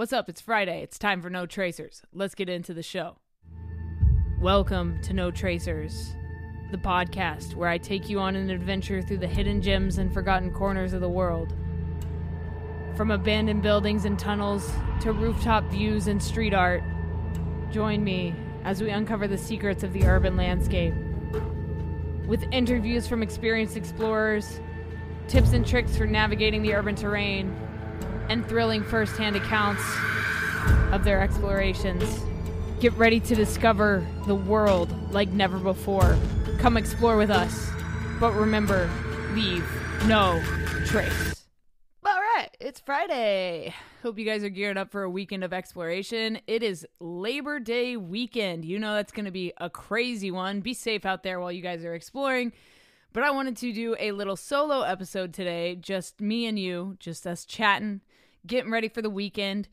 What's up? It's Friday. It's time for No Tracers. Let's get into the show. Welcome to No Tracers, the podcast where I take you on an adventure through the hidden gems and forgotten corners of the world. From abandoned buildings and tunnels to rooftop views and street art, join me as we uncover the secrets of the urban landscape. With interviews from experienced explorers, tips and tricks for navigating the urban terrain, and thrilling first-hand accounts of their explorations. Get ready to discover the world like never before. Come explore with us. But remember, leave no trace. All right, it's Friday. Hope you guys are gearing up for a weekend of exploration. It is Labor Day weekend. You know that's going to be a crazy one. Be safe out there while you guys are exploring. But I wanted to do a little solo episode today, just me and you, just us chatting, getting ready for the weekend.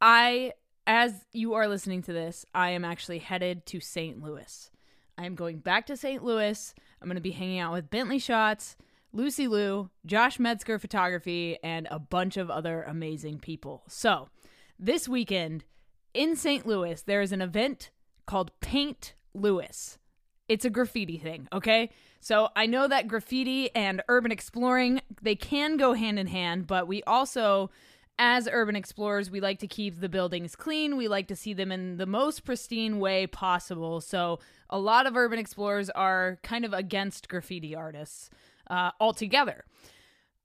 I, as you are listening to this, I am actually headed to St. Louis. I am going back to St. Louis. I'm going to be hanging out with Bentley Shots, Lucy Liu, Josh Metzger Photography, and a bunch of other amazing people. So, this weekend in St. Louis, there is an event called Paint Louis. It's a graffiti thing, okay? So I know that graffiti and urban exploring, they can go hand in hand, but we also as urban explorers, we like to keep the buildings clean. We like to see them in the most pristine way possible. So, a lot of urban explorers are kind of against graffiti artists uh, altogether.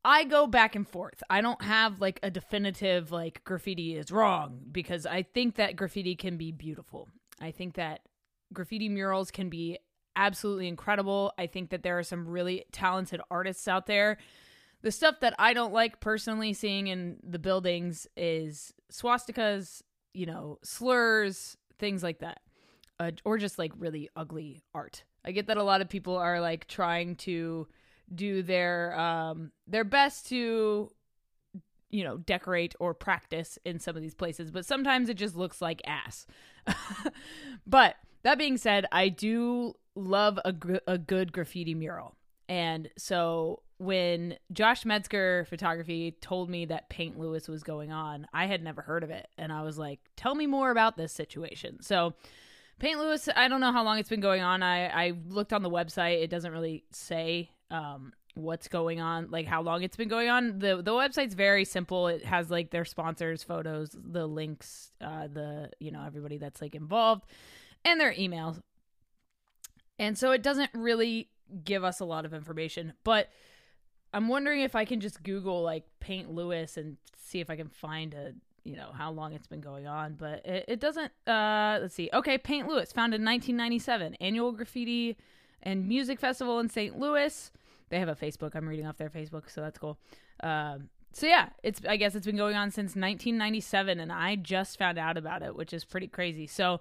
I go back and forth. I don't have like a definitive, like, graffiti is wrong because I think that graffiti can be beautiful. I think that graffiti murals can be absolutely incredible. I think that there are some really talented artists out there the stuff that I don't like personally seeing in the buildings is swastikas, you know, slurs, things like that. Uh, or just like really ugly art. I get that a lot of people are like trying to do their um their best to you know, decorate or practice in some of these places, but sometimes it just looks like ass. but that being said, I do love a, gr- a good graffiti mural. And so when Josh Metzger photography told me that Paint Louis was going on, I had never heard of it. And I was like, tell me more about this situation. So, Paint Louis, I don't know how long it's been going on. I, I looked on the website, it doesn't really say um, what's going on, like how long it's been going on. The the website's very simple. It has like their sponsors, photos, the links, uh, the you know, everybody that's like involved, and their emails. And so it doesn't really give us a lot of information. But I'm wondering if I can just Google like Paint Louis and see if I can find a you know how long it's been going on, but it, it doesn't. Uh, let's see. Okay, Paint Louis, founded in 1997, annual graffiti and music festival in St. Louis. They have a Facebook. I'm reading off their Facebook, so that's cool. Um, so yeah, it's I guess it's been going on since 1997, and I just found out about it, which is pretty crazy. So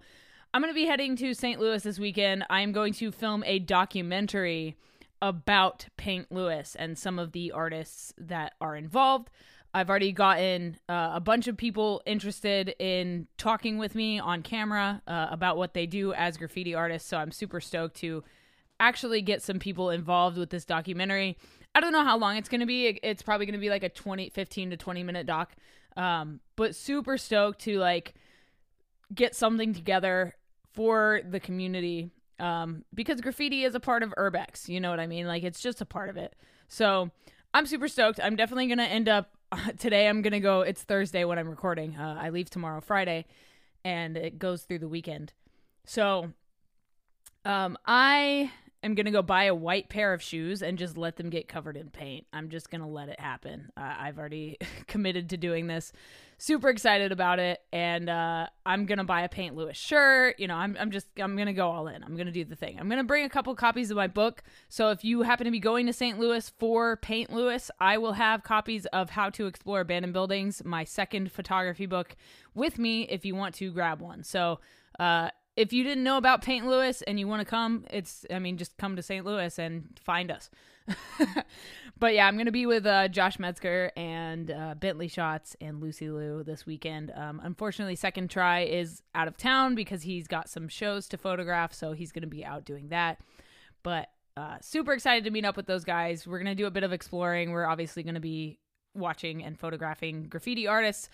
I'm to be heading to St. Louis this weekend. I am going to film a documentary about Paint Louis and some of the artists that are involved. I've already gotten uh, a bunch of people interested in talking with me on camera uh, about what they do as graffiti artists. So I'm super stoked to actually get some people involved with this documentary. I don't know how long it's going to be. It's probably going to be like a 20, 15 to 20 minute doc. Um, but super stoked to like get something together for the community um, because graffiti is a part of urbex. You know what I mean? Like it's just a part of it. So I'm super stoked. I'm definitely gonna end up today. I'm gonna go. It's Thursday when I'm recording. Uh, I leave tomorrow, Friday, and it goes through the weekend. So, um, I am gonna go buy a white pair of shoes and just let them get covered in paint. I'm just gonna let it happen. Uh, I've already committed to doing this. Super excited about it. And uh, i'm gonna buy a paint louis shirt. You know I'm, I'm just i'm gonna go all in. I'm gonna do the thing. I'm gonna bring a couple copies of my book. So if you happen to be going to st louis for paint louis i will have copies of how to explore abandoned buildings my second photography book with me if you want to grab one. So uh, if you didn't know about Paint Louis and you want to come, it's I mean just come to St. Louis and find us. but yeah, I'm gonna be with uh, Josh Metzger and uh, Bentley Shots and Lucy Lou this weekend. Um, unfortunately, Second Try is out of town because he's got some shows to photograph, so he's gonna be out doing that. But uh, super excited to meet up with those guys. We're gonna do a bit of exploring. We're obviously gonna be watching and photographing graffiti artists.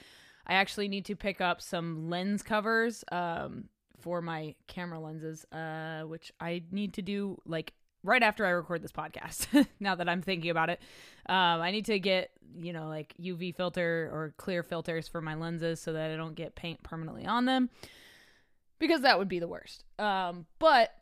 I actually need to pick up some lens covers um, for my camera lenses, uh, which I need to do like right after I record this podcast. now that I'm thinking about it, um, I need to get you know like UV filter or clear filters for my lenses so that I don't get paint permanently on them because that would be the worst. Um, but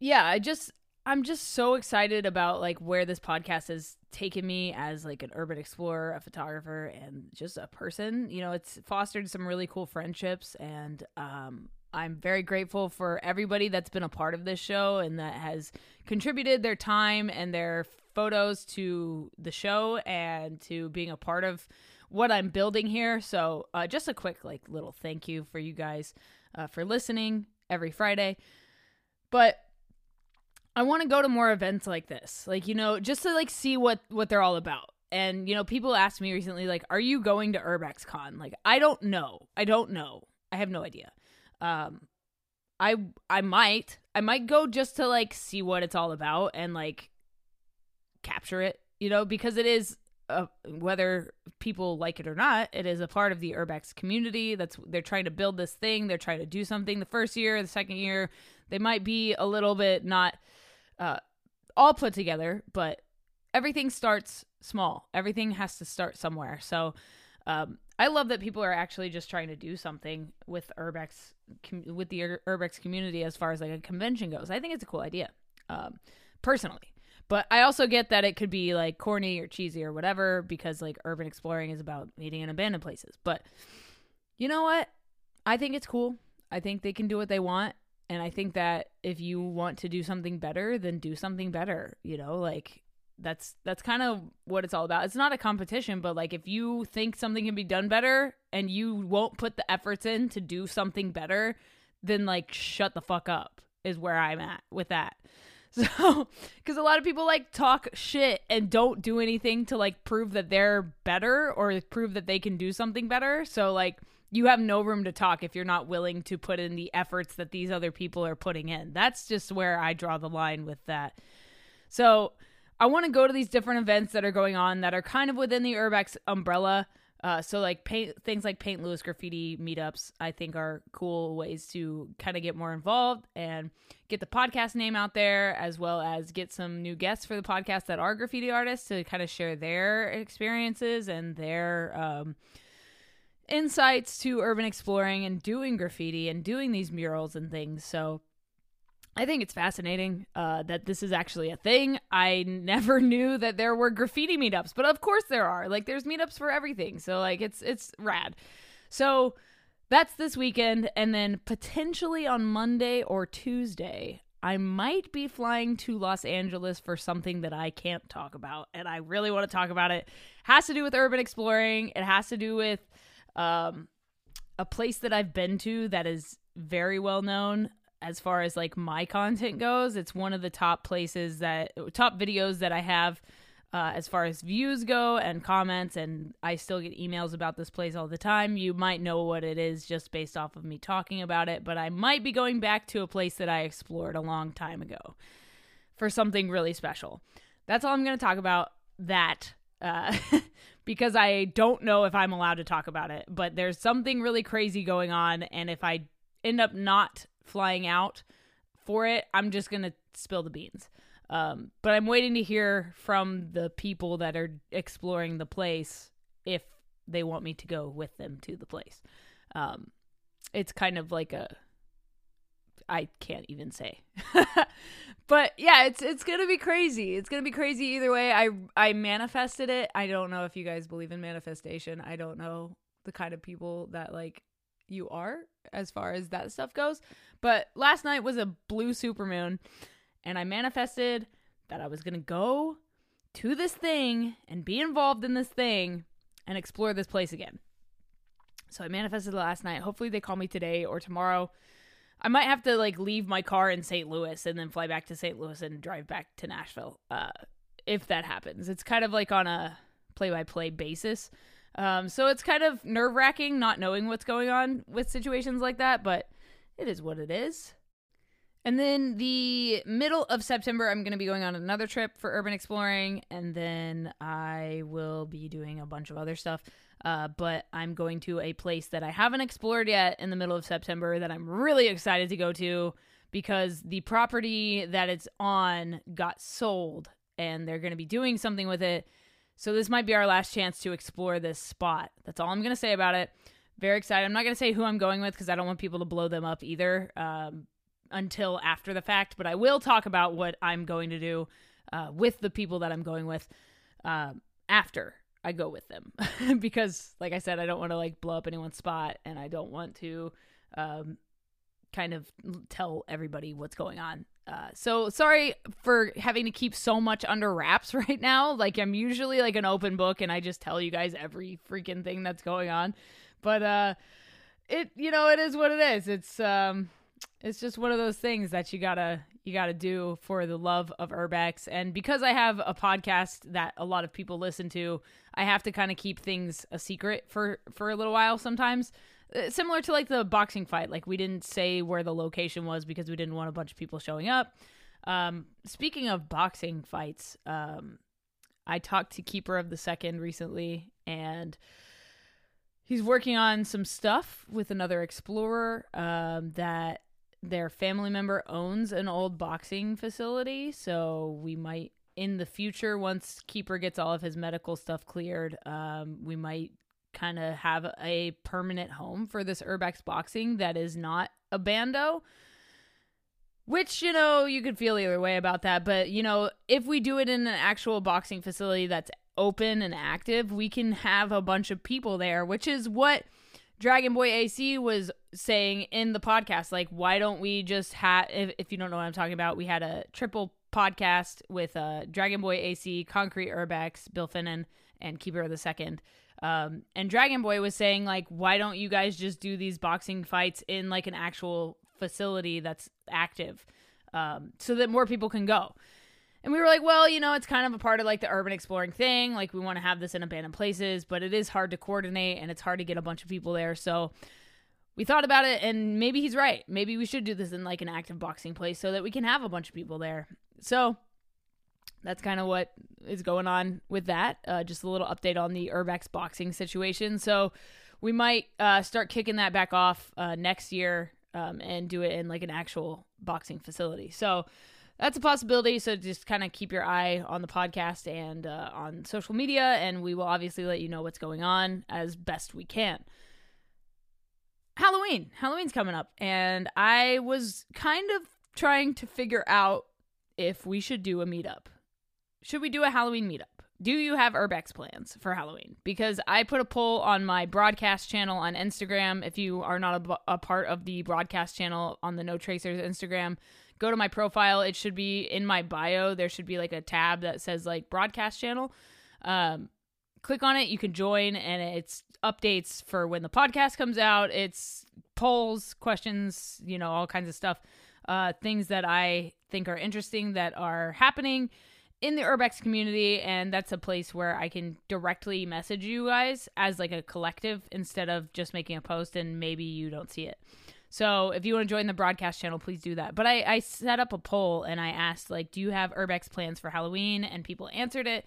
yeah, I just I'm just so excited about like where this podcast has taken me as like an urban explorer, a photographer, and just a person. You know, it's fostered some really cool friendships, and um, I'm very grateful for everybody that's been a part of this show and that has contributed their time and their photos to the show and to being a part of what I'm building here. So, uh, just a quick like little thank you for you guys uh, for listening every Friday. But I want to go to more events like this. Like, you know, just to like see what what they're all about. And you know, people asked me recently like, "Are you going to Urbex Con?" Like, I don't know. I don't know. I have no idea. Um I I might. I might go just to like see what it's all about and like capture it, you know, because it is uh, whether people like it or not, it is a part of the Urbex community. That's they're trying to build this thing. They're trying to do something. The first year, the second year, they might be a little bit not uh, all put together, but everything starts small. Everything has to start somewhere. So um, I love that people are actually just trying to do something with Urbex with the Urbex community as far as like a convention goes. I think it's a cool idea, um, personally. But I also get that it could be like corny or cheesy or whatever because like urban exploring is about meeting in abandoned places. But you know what? I think it's cool. I think they can do what they want and I think that if you want to do something better, then do something better, you know, like that's that's kind of what it's all about. It's not a competition, but like if you think something can be done better and you won't put the efforts in to do something better, then like shut the fuck up is where I'm at with that. So, because a lot of people like talk shit and don't do anything to like prove that they're better or prove that they can do something better. So, like, you have no room to talk if you're not willing to put in the efforts that these other people are putting in. That's just where I draw the line with that. So I want to go to these different events that are going on that are kind of within the Urbex umbrella. Uh, so like paint things like Paint Louis graffiti meetups, I think are cool ways to kind of get more involved and get the podcast name out there, as well as get some new guests for the podcast that are graffiti artists to kind of share their experiences and their um, insights to urban exploring and doing graffiti and doing these murals and things. So I think it's fascinating uh, that this is actually a thing. I never knew that there were graffiti meetups, but of course there are. Like there's meetups for everything. So like it's it's rad. So that's this weekend and then potentially on Monday or Tuesday I might be flying to Los Angeles for something that I can't talk about and I really want to talk about it. Has to do with urban exploring. It has to do with um, a place that I've been to that is very well known as far as like my content goes. It's one of the top places that top videos that I have uh, as far as views go and comments, and I still get emails about this place all the time. You might know what it is just based off of me talking about it, but I might be going back to a place that I explored a long time ago for something really special. That's all I'm going to talk about. That uh, because I don't know if I'm allowed to talk about it. But there's something really crazy going on, and if I end up not flying out for it, I'm just gonna spill the beans. Um, but I'm waiting to hear from the people that are exploring the place if they want me to go with them to the place. Um, it's kind of like a I can't even say. but yeah, it's it's gonna be crazy. It's gonna be crazy either way. I I manifested it. I don't know if you guys believe in manifestation. I don't know the kind of people that like you are as far as that stuff goes. But last night was a blue supermoon, and I manifested that I was gonna go to this thing and be involved in this thing and explore this place again. So I manifested last night. Hopefully they call me today or tomorrow I might have to like leave my car in St. Louis and then fly back to St. Louis and drive back to Nashville. Uh, if that happens, it's kind of like on a play-by-play basis. Um, so it's kind of nerve-wracking not knowing what's going on with situations like that, but it is what it is. And then the middle of September, I'm going to be going on another trip for urban exploring, and then I will be doing a bunch of other stuff. Uh, but I'm going to a place that I haven't explored yet in the middle of September that I'm really excited to go to because the property that it's on got sold and they're going to be doing something with it. So this might be our last chance to explore this spot. That's all I'm going to say about it. Very excited. I'm not going to say who I'm going with because I don't want people to blow them up either. Um, until after the fact, but I will talk about what I'm going to do uh, with the people that I'm going with uh, after I go with them because, like I said, I don't want to like blow up anyone's spot and I don't want to um, kind of tell everybody what's going on. Uh, so sorry for having to keep so much under wraps right now. Like I'm usually like an open book and I just tell you guys every freaking thing that's going on. But uh it you know it is what it is. It's um it's just one of those things that you gotta you gotta do for the love of urbex. And because i have a podcast that a lot of people listen to i have to kind of keep things a secret for for a little while sometimes. Uh, similar to like the boxing fight like we didn't say where the location was because we didn't want a bunch of people showing up. Um speaking of boxing fights um i talked to keeper of the second recently and he's working on some stuff with another explorer um, that their family member owns an old boxing facility, so we might in the future once keeper gets all of his medical stuff cleared, um, we might kind of have a permanent home for this urbex boxing that is not a bando. Which, you know, you could feel either way about that. But, you know, if we do it in an actual boxing facility that's open and active, we can have a bunch of people there, which is what Dragon Boy AC was saying in the podcast, like, why don't we just have, if, if you don't know what I'm talking about, we had a triple podcast with uh, Dragon Boy AC, Concrete Urbex, Bill Finnan, and Keeper of the Second. Um, and Dragon Boy was saying, like, why don't you guys just do these boxing fights in like an actual facility that's active um, so that more people can go? And we were like, well, you know, it's kind of a part of like the urban exploring thing. Like, we want to have this in abandoned places, but it is hard to coordinate and it's hard to get a bunch of people there. So we thought about it, and maybe he's right. Maybe we should do this in like an active boxing place so that we can have a bunch of people there. So that's kind of what is going on with that. Uh, just a little update on the Urbex boxing situation. So we might uh, start kicking that back off uh, next year um, and do it in like an actual boxing facility. So that's a possibility. So just kind of keep your eye on the podcast and uh, on social media, and we will obviously let you know what's going on as best we can. Halloween. Halloween's coming up, and I was kind of trying to figure out if we should do a meetup. Should we do a Halloween meetup? Do you have Urbex plans for Halloween? Because I put a poll on my broadcast channel on Instagram. If you are not a, a part of the broadcast channel on the No Tracers Instagram, go to my profile. It should be in my bio. There should be like a tab that says like broadcast channel. Um, click on it. You can join, and it's updates for when the podcast comes out. It's polls, questions, you know, all kinds of stuff. Uh, things that I think are interesting that are happening in the urbex community and that's a place where i can directly message you guys as like a collective instead of just making a post and maybe you don't see it so if you want to join the broadcast channel, please do that. But I, I set up a poll and I asked, like, do you have Urbex plans for Halloween? And people answered it.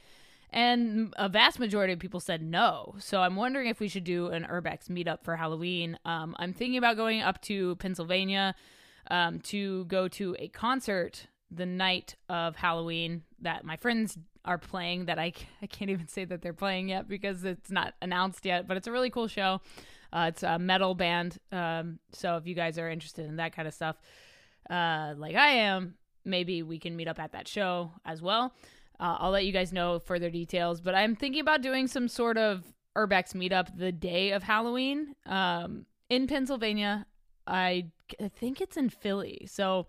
And a vast majority of people said no. So I'm wondering if we should do an Urbex meetup for Halloween. Um, I'm thinking about going up to Pennsylvania um, to go to a concert the night of Halloween that my friends are playing that I, I can't even say that they're playing yet because it's not announced yet, but it's a really cool show. Uh, it's a metal band. Um, so if you guys are interested in that kind of stuff, uh, like I am, maybe we can meet up at that show as well. Uh, I'll let you guys know further details, but I'm thinking about doing some sort of Urbex meetup the day of Halloween um, in Pennsylvania. I, I think it's in Philly. So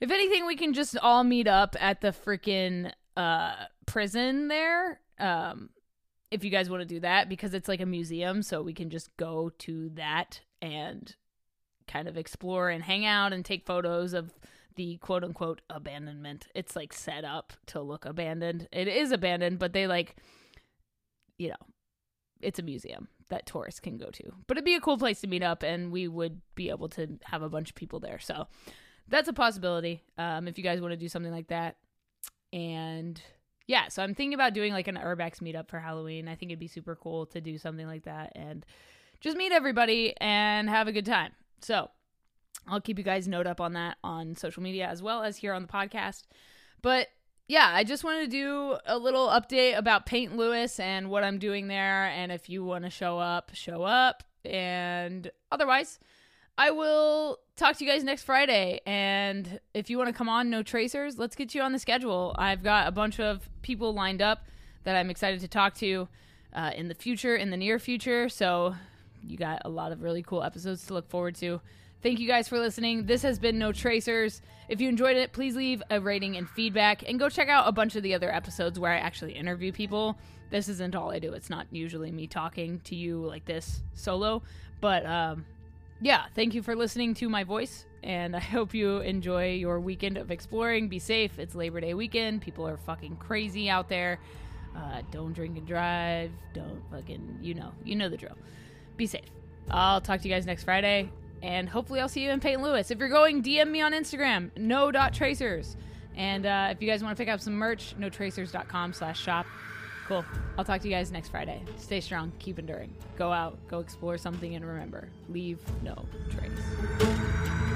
if anything, we can just all meet up at the freaking uh, prison there. Um, if you guys want to do that because it's like a museum so we can just go to that and kind of explore and hang out and take photos of the quote unquote abandonment it's like set up to look abandoned it is abandoned but they like you know it's a museum that tourists can go to but it'd be a cool place to meet up and we would be able to have a bunch of people there so that's a possibility um, if you guys want to do something like that. And yeah, so I'm thinking about doing like an Urbex meetup for Halloween. I think it'd be super cool to do something like that and just meet everybody and have a good time. So I'll keep you guys note up on that on social media as well as here on the podcast. But yeah, I just wanted to do a little update about Paint Louis and what I'm doing there. And if you want to show up, show up. And otherwise, I will talk to you guys next Friday. And if you want to come on, no tracers, let's get you on the schedule. I've got a bunch of people lined up that I'm excited to talk to uh, in the future, in the near future. So you got a lot of really cool episodes to look forward to. Thank you guys for listening. This has been No Tracers. If you enjoyed it, please leave a rating and feedback and go check out a bunch of the other episodes where I actually interview people. This isn't all I do. It's not usually me talking to you like this solo, but um yeah, thank you for listening to my voice and I hope you enjoy your weekend of exploring. Be safe. It's Labor Day weekend. People are fucking crazy out there. Uh, don't drink and drive. Don't fucking, you know, you know the drill. Be safe. I'll talk to you guys next Friday. And hopefully, I'll see you in Paint Louis. If you're going, DM me on Instagram, no.tracers. And uh, if you guys want to pick up some merch, notracers.com slash shop. Cool. I'll talk to you guys next Friday. Stay strong, keep enduring. Go out, go explore something, and remember leave no trace.